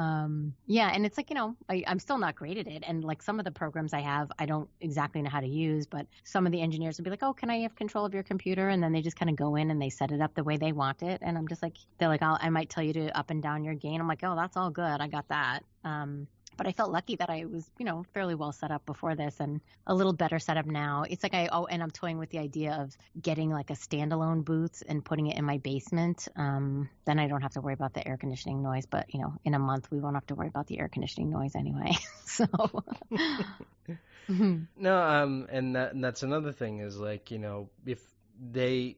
Speaker 4: Um, yeah, and it's like, you know, I, I'm still not great at it. And like some of the programs I have, I don't exactly know how to use, but some of the engineers would be like, oh, can I have control of your computer? And then they just kind of go in and they set it up the way they want it. And I'm just like, they're like, I'll, I might tell you to up and down your gain. I'm like, oh, that's all good. I got that. Um, but I felt lucky that I was, you know, fairly well set up before this and a little better set up now. It's like I, oh, and I'm toying with the idea of getting like a standalone booth and putting it in my basement. Um, then I don't have to worry about the air conditioning noise. But, you know, in a month, we won't have to worry about the air conditioning noise anyway. [laughs] so. [laughs]
Speaker 3: No, um, and that and that's another thing is like you know if they,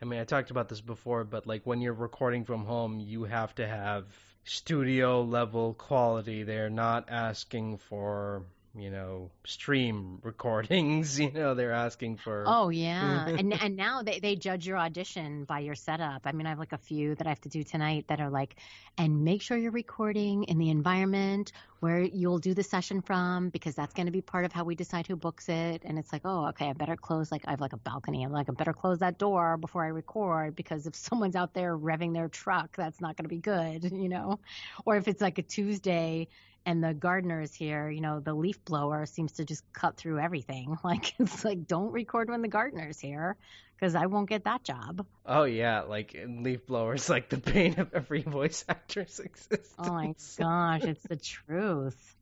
Speaker 3: I mean I talked about this before, but like when you're recording from home, you have to have studio level quality. They're not asking for you know stream [laughs] recordings. You know they're asking for
Speaker 4: Oh yeah, [laughs] and and now they they judge your audition by your setup. I mean, I have like a few that I have to do tonight that are like, and make sure you're recording in the environment where you'll do the session from because that's going to be part of how we decide who books it. And it's like, oh, okay, I better close like I have like a balcony. I'm like, I better close that door before I record because if someone's out there revving their truck, that's not going to be good, [laughs] you know. Or if it's like a Tuesday and the gardener is here, you know, the leaf blower seems to just cut through everything. [laughs] Like it's like don't record when the gardener's here because I won't get that job.
Speaker 3: Oh yeah, like leaf blowers, like the pain of every voice actor's existence.
Speaker 4: Oh my gosh, it's the truth.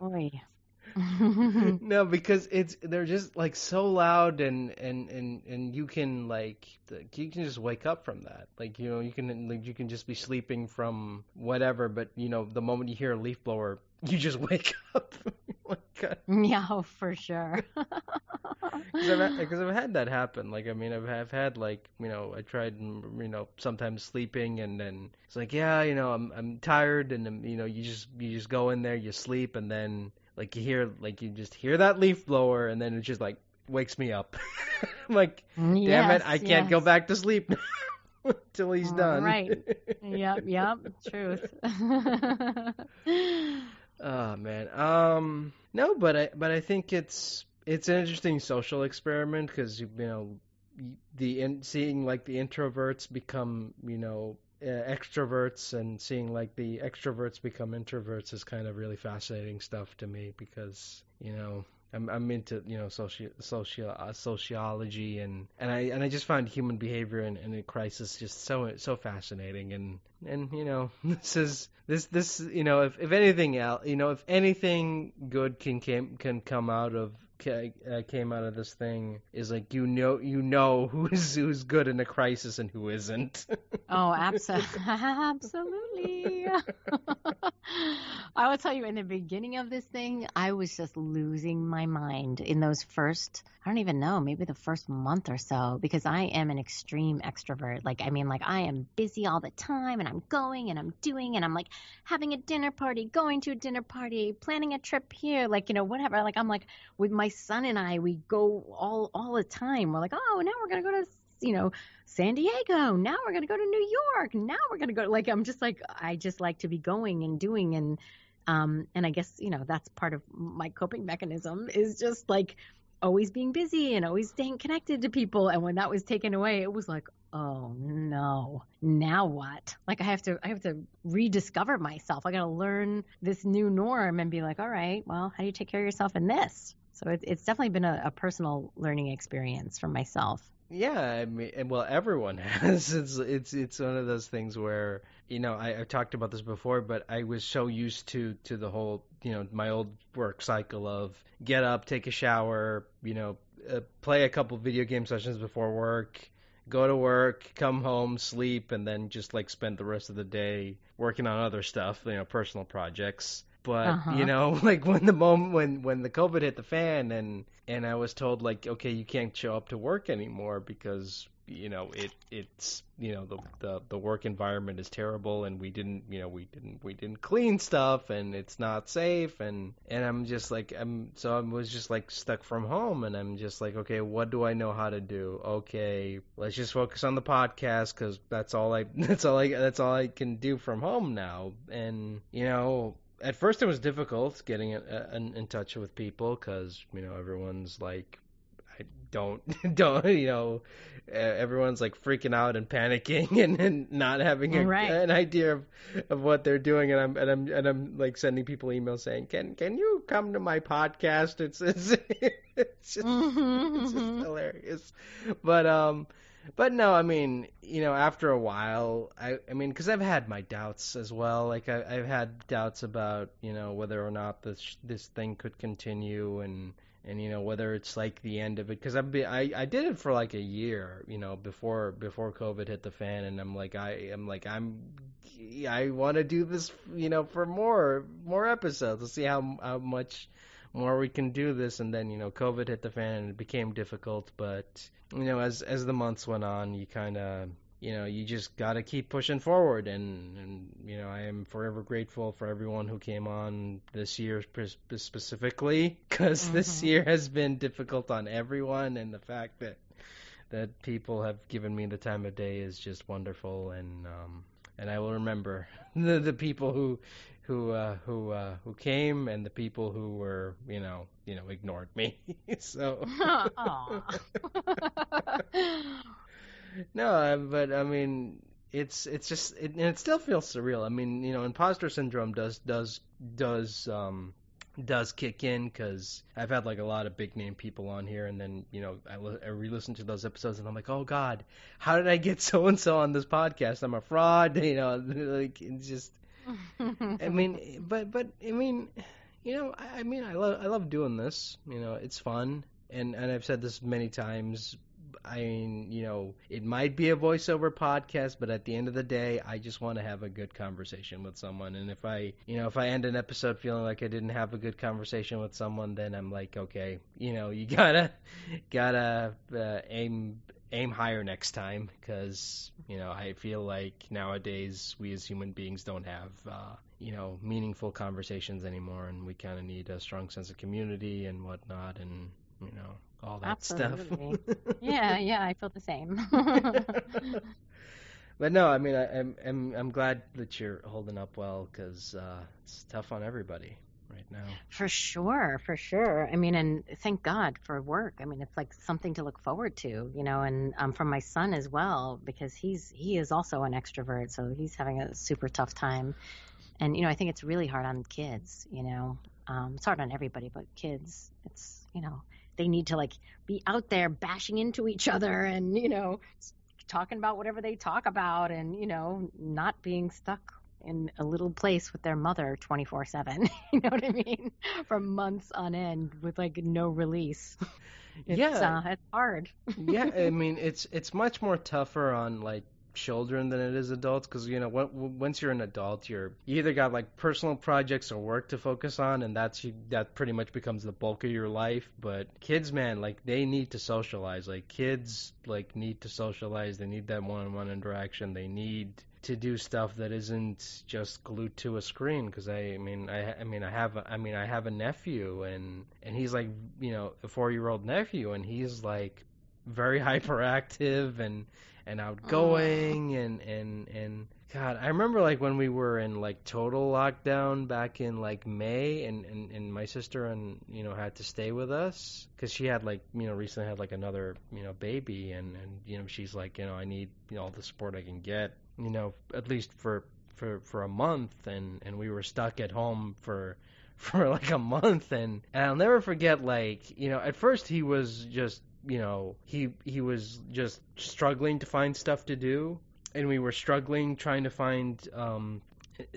Speaker 4: Boy. [laughs]
Speaker 3: no, because it's they're just like so loud and and and and you can like you can just wake up from that. Like you know you can like you can just be sleeping from whatever, but you know the moment you hear a leaf blower, you just [laughs] wake up. [laughs] like,
Speaker 4: yeah, oh, for sure.
Speaker 3: Because I've, had- I've had that happen. Like, I mean, I've, I've had like, you know, I tried, you know, sometimes sleeping, and then it's like, yeah, you know, I'm I'm tired, and um, you know, you just you just go in there, you sleep, and then like you hear like you just hear that leaf blower, and then it just like wakes me up. [laughs] I'm like, damn it, I can't go back to sleep [laughs] until he's
Speaker 4: All
Speaker 3: done.
Speaker 4: right. [laughs] Yep, yep, truth.
Speaker 3: Oh man. Um no, but I but I think it's it's an interesting social experiment because you know the in, seeing like the introverts become you know uh, extroverts and seeing like the extroverts become introverts is kind of really fascinating stuff to me because you know I'm I'm into you know social social uh, sociology and and I and I just find human behavior in, in a crisis just so so fascinating. And and you know [laughs] this is this this you know if if anything else you know if anything good can came can come out of Uh, came out of this thing is like you know you know who's who's good in a crisis and who isn't.
Speaker 4: Oh, [laughs] abso- [laughs] absolutely. [laughs] I will tell you, in the beginning of this thing, I was just losing my mind in those first, I don't even know, maybe the first month or so, because I am an extreme extrovert. Like, I mean, like, I am busy all the time and I'm going and I'm doing and I'm like having a dinner party, going to a dinner party, planning a trip here, like, you know, whatever. Like, I'm like, with my son and I, we go all, all the time. We're like, oh, now we're going to go to, you know, San Diego. Now we're going to go to New York. Now we're going to go. Like, I'm just like, I just like to be going and doing. And, um, and I guess, you know, that's part of my coping mechanism is just like always being busy and always staying connected to people. And when that was taken away, it was like, oh no, now what? Like, I have to, I have to rediscover myself. I got to learn this new norm and be like, all right, well, how do you take care of yourself in this? So it's, it's definitely been a, a personal learning experience for myself.
Speaker 3: Yeah, I mean, and well, everyone [laughs] has. It's it's it's one of those things where you know I, I've talked about this before, but I was so used to to the whole you know my old work cycle of get up, take a shower, you know, uh, play a couple video game sessions before work, go to work, come home, sleep, and then just like spend the rest of the day working on other stuff, you know, personal projects. But
Speaker 4: Uh-huh.
Speaker 3: you know, [laughs] like when the moment when when the COVID hit the fan and and I was told like, okay, you can't show up to work anymore because you know it it's you know the the the work environment is terrible and we didn't you know we didn't we didn't clean stuff and it's not safe. And and I'm just like I'm so I was just like stuck from home and I'm just like okay what do I know how to do? Okay let's just focus on the podcast because that's all I [laughs] that's all I that's all I can do from home now. And you know at first it was difficult getting in, in, in touch with people because you know everyone's like I don't [laughs] don't you know uh, everyone's like freaking out and panicking [laughs] and, and not having a,
Speaker 4: Right.
Speaker 3: an idea of, of what they're doing and I'm and I'm and I'm like sending people emails saying can can you come to my podcast it's it's, [laughs] it's just
Speaker 4: Mhm,
Speaker 3: it's just
Speaker 4: mhm.
Speaker 3: hilarious but um but no i mean you know after a while i i mean because i've had my doubts as well. Like I, i've had doubts about you know whether or not this this thing could continue and and you know whether it's like the end of it. Because I've been I I did it for like a year you know before before COVID hit the fan and I'm like I am like I'm I want to do this you know for more more episodes to see how how much more we can do this and then you know COVID hit the fan and it became difficult but you know as as the months went on you kind of you know you just got to keep pushing forward. And and you know I am forever grateful for everyone who came on this year specifically cuz this
Speaker 4: Mhm.
Speaker 3: year has been difficult on everyone. And the fact that that people have given me the time of day is just wonderful. And um and I will remember [laughs] the the people who who uh who uh who came and the people who were you know you know ignored me [laughs] so [laughs] no, uh, but I mean, it's it's just it, and it still feels surreal. I mean, you know, imposter syndrome does does does um does kick in because I've had like a lot of big name people on here, and then you know I, li- I re-listen to those episodes, and I'm like, oh God, how did I get so and so on this podcast? I'm a fraud, [laughs] you know, like it's just. [laughs] I mean, but but I mean, you know, I, I mean, I love I love doing this. You know, it's fun, and and I've said this many times. I mean, you know, it might be a voiceover podcast, but at the end of the day, I just want to have a good conversation with someone. And if I, you know, if I end an episode feeling like I didn't have a good conversation with someone, then I'm like, okay, you know, you [laughs] gotta, gotta uh, aim aim higher next time because you know I feel like nowadays we as human beings don't have uh, you know meaningful conversations anymore, and we kind of need a strong sense of community and whatnot, and you know all that
Speaker 4: Absolutely.
Speaker 3: stuff. [laughs]
Speaker 4: yeah, yeah, I feel the same. [laughs]
Speaker 3: but no, I mean I, I'm I'm I'm glad that you're holding up well because uh, it's tough on everybody right now.
Speaker 4: For sure, for sure. I mean, and thank God for work. I mean, it's like something to look forward to, you know, and um, from my son as well, because he's he is also an extrovert, so he's having a super tough time. And you know, I think it's really hard on kids. You know, um, it's hard on everybody, but kids, it's you know, they need to like be out there bashing into each other, and you know, talking about whatever they talk about, and you know, not being stuck in a little place with their mother 24 7 [laughs] you know what i mean? For months on end with like no release. [laughs] It's,
Speaker 3: Yeah.
Speaker 4: uh, it's hard.
Speaker 3: Yeah, I [laughs] mean it's it's much more tougher on like children than it is adults because you know once you're an adult you're you either got like personal projects or work to focus on and that's you, that pretty much becomes the bulk of your life. But kids man like they need to socialize. Like kids like need to socialize. They need that one-on-one interaction. They need to do stuff that isn't just glued to a screen because I, I mean I I mean I have a, I mean I have a nephew and and he's like you know a four year old nephew and he's like very [laughs] hyperactive and and outgoing and and and God I remember like when we were in like total lockdown back in like May and and, and my sister and you know had to stay with us because she had like you know recently had like another you know baby and and you know she's like you know I need you know all the support I can get you know at least for for for a month and and we were stuck at home for [laughs] for like a month and and I'll never forget like you know at first he was just you know he he was just struggling to find stuff to do and we were struggling trying to find um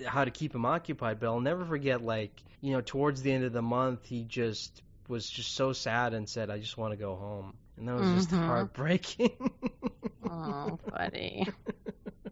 Speaker 3: how to keep him occupied but I'll never forget like you know towards the end of the month he just was just so sad and said I just want to go home and that was just
Speaker 4: Mhm.
Speaker 3: heartbreaking [laughs]
Speaker 4: Oh, buddy. [laughs]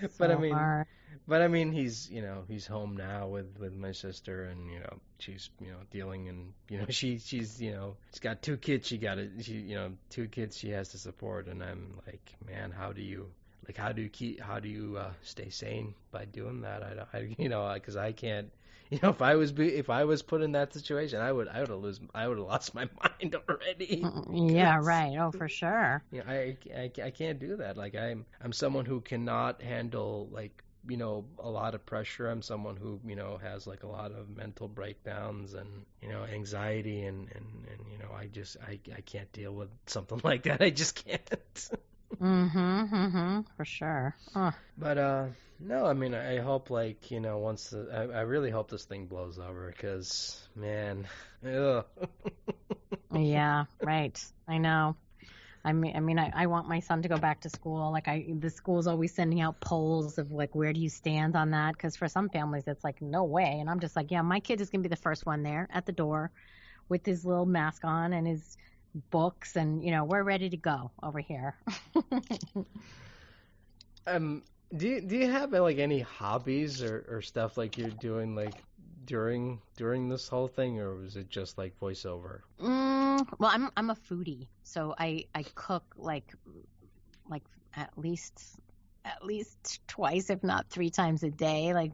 Speaker 4: [laughs]
Speaker 3: but I mean,
Speaker 4: hard.
Speaker 3: but I mean, he's you know he's home now with with my sister, and you know she's you know dealing, and you know [laughs] she she's you know she's got two kids. She got it. She you know two kids she has to support, and I'm like, man, how do you like how do you keep how do you uh, stay sane by doing that? I don't, I, [laughs] you know, because I can't. [laughs] You know, if I was be, if I was put in that situation, I would I would have lose I would have lost my [laughs] mind already.
Speaker 4: Yeah, [laughs] right. Oh, for sure.
Speaker 3: you know, I, I, I can't do that. Like I'm I'm someone who cannot handle like you know a lot of pressure. I'm someone who you know has like a lot of mental breakdowns and you know anxiety and and, and you know I just I I can't deal with something like that. I just can't.
Speaker 4: Mm-hmm. Mm-hmm. For sure.
Speaker 3: But uh no, I mean I hope like you know once the, I I really hope this thing blows over because man, [laughs] ugh.
Speaker 4: yeah. Right. I know. I mean, I mean, I, I want my son to go back to school. Like, I the school's always sending out polls of like, where do you stand on that? Because for some families, it's like, no way. And I'm just like, yeah, my kid is gonna be the first one there at the door, with his little mask on and his books, and you know, we're ready to go over here. [laughs]
Speaker 3: Um, do you do you have like any hobbies or, or stuff like you're doing like during during this whole thing, or was it just like voiceover?
Speaker 4: Mm, well, I'm I'm a foodie, so I I cook like like at least at least twice, if not three times a day, like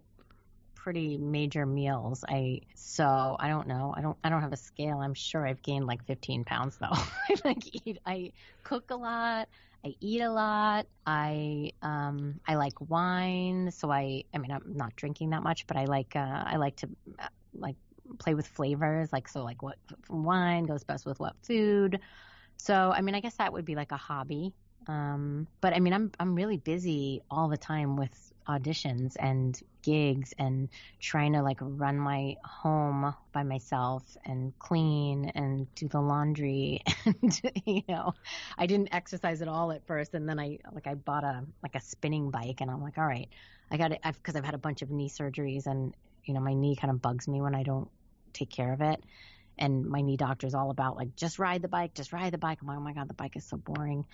Speaker 4: pretty major meals. I so I don't know. I don't I don't have a scale. I'm sure I've gained like 15 pounds though. [laughs] I like eat. I cook a lot. I eat a lot. I um I like wine, so I I mean I'm not drinking that much, but I like uh I like to uh, like play with flavors, like so like what wine goes best with what food. So I mean I guess that would be like a hobby. Um but I mean I'm I'm really busy all the time with auditions and gigs and trying to like run my home by myself and clean and do the laundry [laughs] and you know I didn't exercise at all at first. And then I like I bought a like a spinning bike and I'm like all right I got it because I've had a bunch of knee surgeries and you know my knee kind of bugs me when I don't take care of it. And my knee doctor's all about like just ride the bike just ride the bike. I'm like oh my god the bike is so boring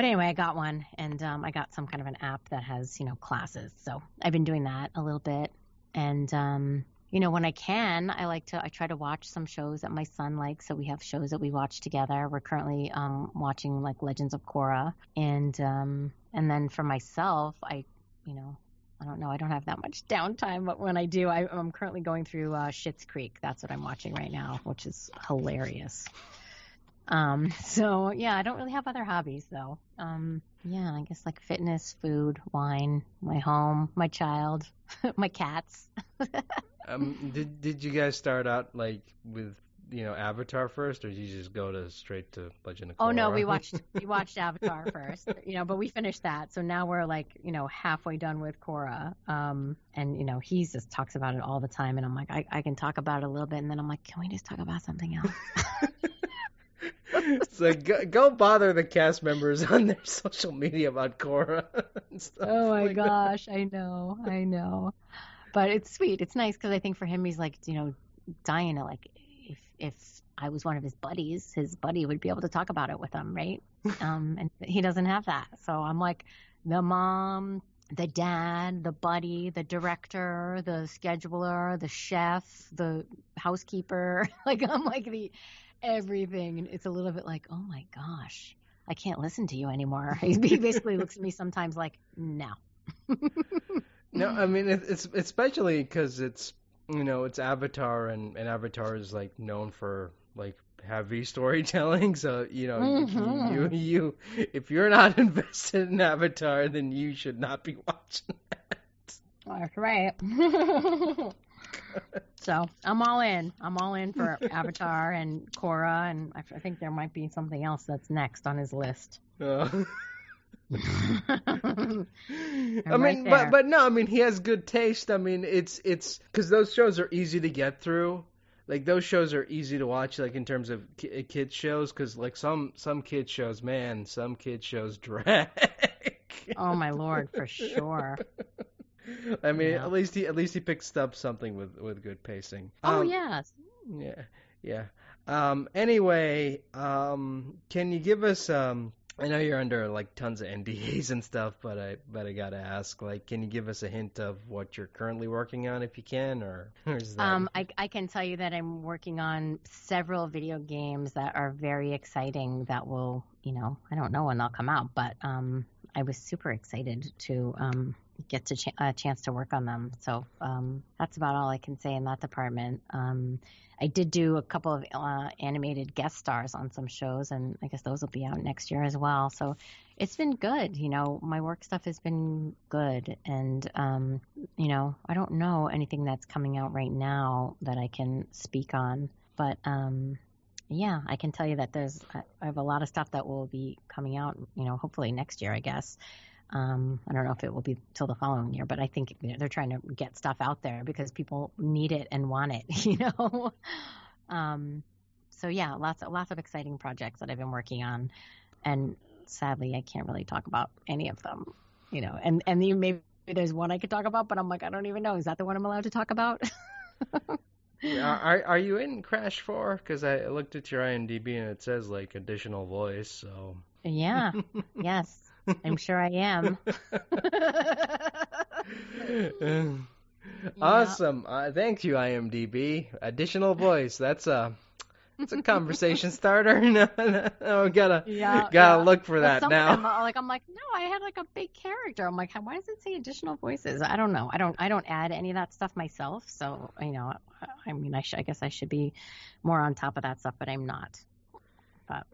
Speaker 4: but anyway, I got one, and um, I got some kind of an app that has, you know, classes. So I've been doing that a little bit, and um, you know, when I can, I like to. I try to watch some shows that my son likes. So we have shows that we watch together. We're currently um, watching like Legends of Korra, and um, and then for myself, I, you know, I don't know. I don't have that much downtime, but when I do, I, I'm currently going through uh, Schitt's Creek. That's what I'm watching right now, which is hilarious. Um, [laughs] so yeah, I don't really have other hobbies though. Um, yeah, I guess like fitness, food, wine, my home, my child, [laughs] my cats. [laughs]
Speaker 3: Um, did did you guys start out like with you know Avatar first, or did you just go to straight to Legend of Korra?
Speaker 4: Oh no, we watched we watched Avatar first, you know, but we finished that. So now we're like, you know, halfway done with Korra. Um, and you know, he just talks about it all the time, and I'm like, I, I can talk about it a little bit, and then I'm like, can we just talk about something else? [laughs]
Speaker 3: so go, go bother the cast members on their social media about Korra. and stuff
Speaker 4: Oh my
Speaker 3: like that.
Speaker 4: gosh, I know, I know. But it's sweet. It's nice because I think for him, he's like, you know, dying to like, if if I was one of his buddies, his buddy would be able to talk about it with him, right? [laughs] Um, and he doesn't have that. So I'm like, the mom, the dad, the buddy, the director, the scheduler, the chef, the housekeeper. [laughs] like I'm like the everything. And it's a little bit like, oh my gosh. I can't listen to you anymore. [laughs] He basically looks at me sometimes like, no. [laughs]
Speaker 3: No, I mean it, it's especially because it's you know it's Avatar and and Avatar is like known for like heavy [laughs] storytelling. So you know you,
Speaker 4: Mhm.
Speaker 3: you you if you're not invested in Avatar, then you should not be watching that.
Speaker 4: That's right. So I'm all in. I'm all in for Avatar and Korra, and I, I think there might be something else that's next on his list. [laughs]
Speaker 3: Uh, I
Speaker 4: I'm right
Speaker 3: mean, but but no, I mean he has good taste. I mean it's it's because those shows are easy to get through. Like those shows are easy to watch, like in terms of ki- kids shows, because like some some kids shows, man, some kids shows drag.
Speaker 4: oh my lord, for sure. [laughs] [laughs]
Speaker 3: I mean,
Speaker 4: Yeah.
Speaker 3: at least he at least he picks up something with with good pacing.
Speaker 4: Oh
Speaker 3: Um,
Speaker 4: yes.
Speaker 3: yeah, yeah. Um, anyway, um, can you give us um, I know you're under like tons of NDAs and stuff, but I but I gotta ask, like, can you give us a hint of what you're currently working on, if you can, or, [laughs] or is that?
Speaker 4: Um, I, I can tell you that I'm working on several video games that are very exciting. That will, you know, I don't know when they'll come out, but um, I was super excited to um, get to ch- a chance to work on them. So um, that's about all I can say in that department. Um, I did do a couple of uh, animated guest stars on some shows, and I guess those will be out next year as well. So it's been good. You know, my work stuff has been good, and um, you know, I don't know anything that's coming out right now that I can speak on, but um, yeah, I can tell you that there's I have a lot of stuff that will be coming out. You know, hopefully next year, I guess. Um, I don't know if it will be till the following year, but I think they're trying to get stuff out there because people need it and want it, [laughs] you know. um, so yeah, lots of lots of exciting projects that I've been working on, and sadly, I can't really talk about any of them, you know. And and you maybe there's one I could talk about, but I'm like I don't even know. Is that the one I'm allowed to talk about? [laughs]
Speaker 3: are are you in Crash Four? Because I looked at your IMDb and it says like additional voice. So
Speaker 4: yeah, [laughs] yes. I'm sure I am. [laughs]
Speaker 3: awesome. Uh, thank you, IMDb. Additional voice. That's a that's a conversation [laughs] starter. [laughs] no, no, we gotta
Speaker 4: yeah,
Speaker 3: gotta
Speaker 4: yeah.
Speaker 3: look for that now.
Speaker 4: of them, like I'm like, no, I had like a big character. I'm like, why does it say additional voices? I don't know. I don't I don't add any of that stuff myself. So you know, I, I mean, I, sh- I guess I should be more on top of that stuff, but I'm not.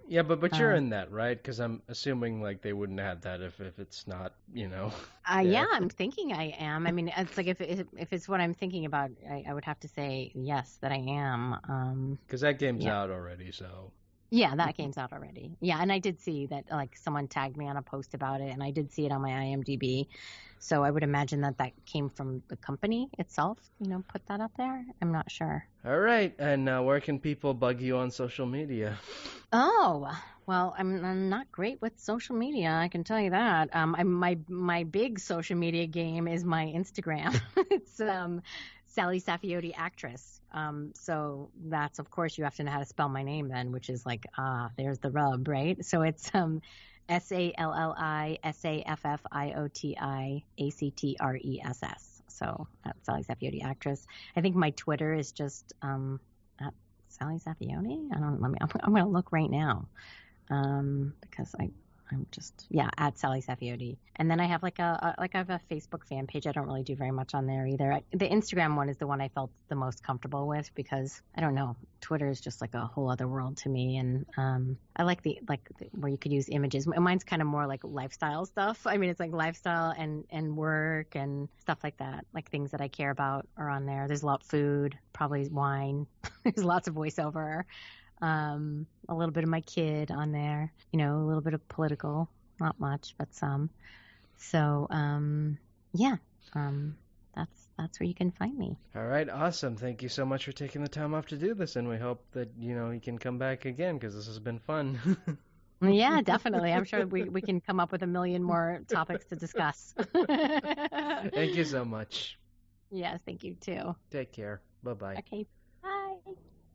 Speaker 3: Yeah, but but you're
Speaker 4: Uh,
Speaker 3: in that, right? Because I'm assuming like they wouldn't have that if if it's not, you know. [laughs]
Speaker 4: Uh,
Speaker 3: Yeah.
Speaker 4: I'm thinking I am. I mean, it's like if if, if it's what I'm thinking about, I, I would have to say yes that I am. Um,
Speaker 3: Because that game's
Speaker 4: Yeah.
Speaker 3: out already, so.
Speaker 4: Yeah, that game's out already. Yeah, and I did see that like someone tagged me on a post about it, and I did see it on my IMDb. So I would imagine that that came from the company itself. You know, put that up there. I'm not sure.
Speaker 3: All right, and uh, where can people bug you on social media?
Speaker 4: Oh, well, I'm, I'm not great with social media. I can tell you that. Um, I'm, my my big social media game is my Instagram. [laughs] it's um, Salli Saffioti actress. Um, so that's of course you have to know how to spell my name then, which is like ah, there's the rub, right? So it's um, S A L L I S A F F I O T I A C T R E S S. So that's Salli Saffioti actress. I think my Twitter is just um, at Salli Saffioti. I don't. Let me. I'm, I'm going to look right now, um, because I. I'm just yeah at Salli Saffioti, and then I have like a, a like I have a Facebook fan page. I don't really do very much on there either. I, the Instagram one is the one I felt the most comfortable with because I don't know Twitter is just like a whole other world to me, and um, I like the like the, where you could use images. Mine's kind of more like lifestyle stuff. I mean, it's like lifestyle and and work and stuff like that. Like things that I care about are on there. There's a lot of food, probably wine. [laughs] There's lots of voiceover. Um, a little bit of my kid on there. You know, a little bit of political, not much, but some. So um, yeah, um, that's that's where you can find me.
Speaker 3: All right, awesome. Thank you so much for taking the time off to do this, and we hope that you know you can come back again because this has been fun. [laughs]
Speaker 4: Yeah, [laughs] definitely. I'm sure we, we can come up with a million more topics to discuss. [laughs]
Speaker 3: Thank you so much.
Speaker 4: Yes, thank you too.
Speaker 3: Take care. Bye bye.
Speaker 4: Okay,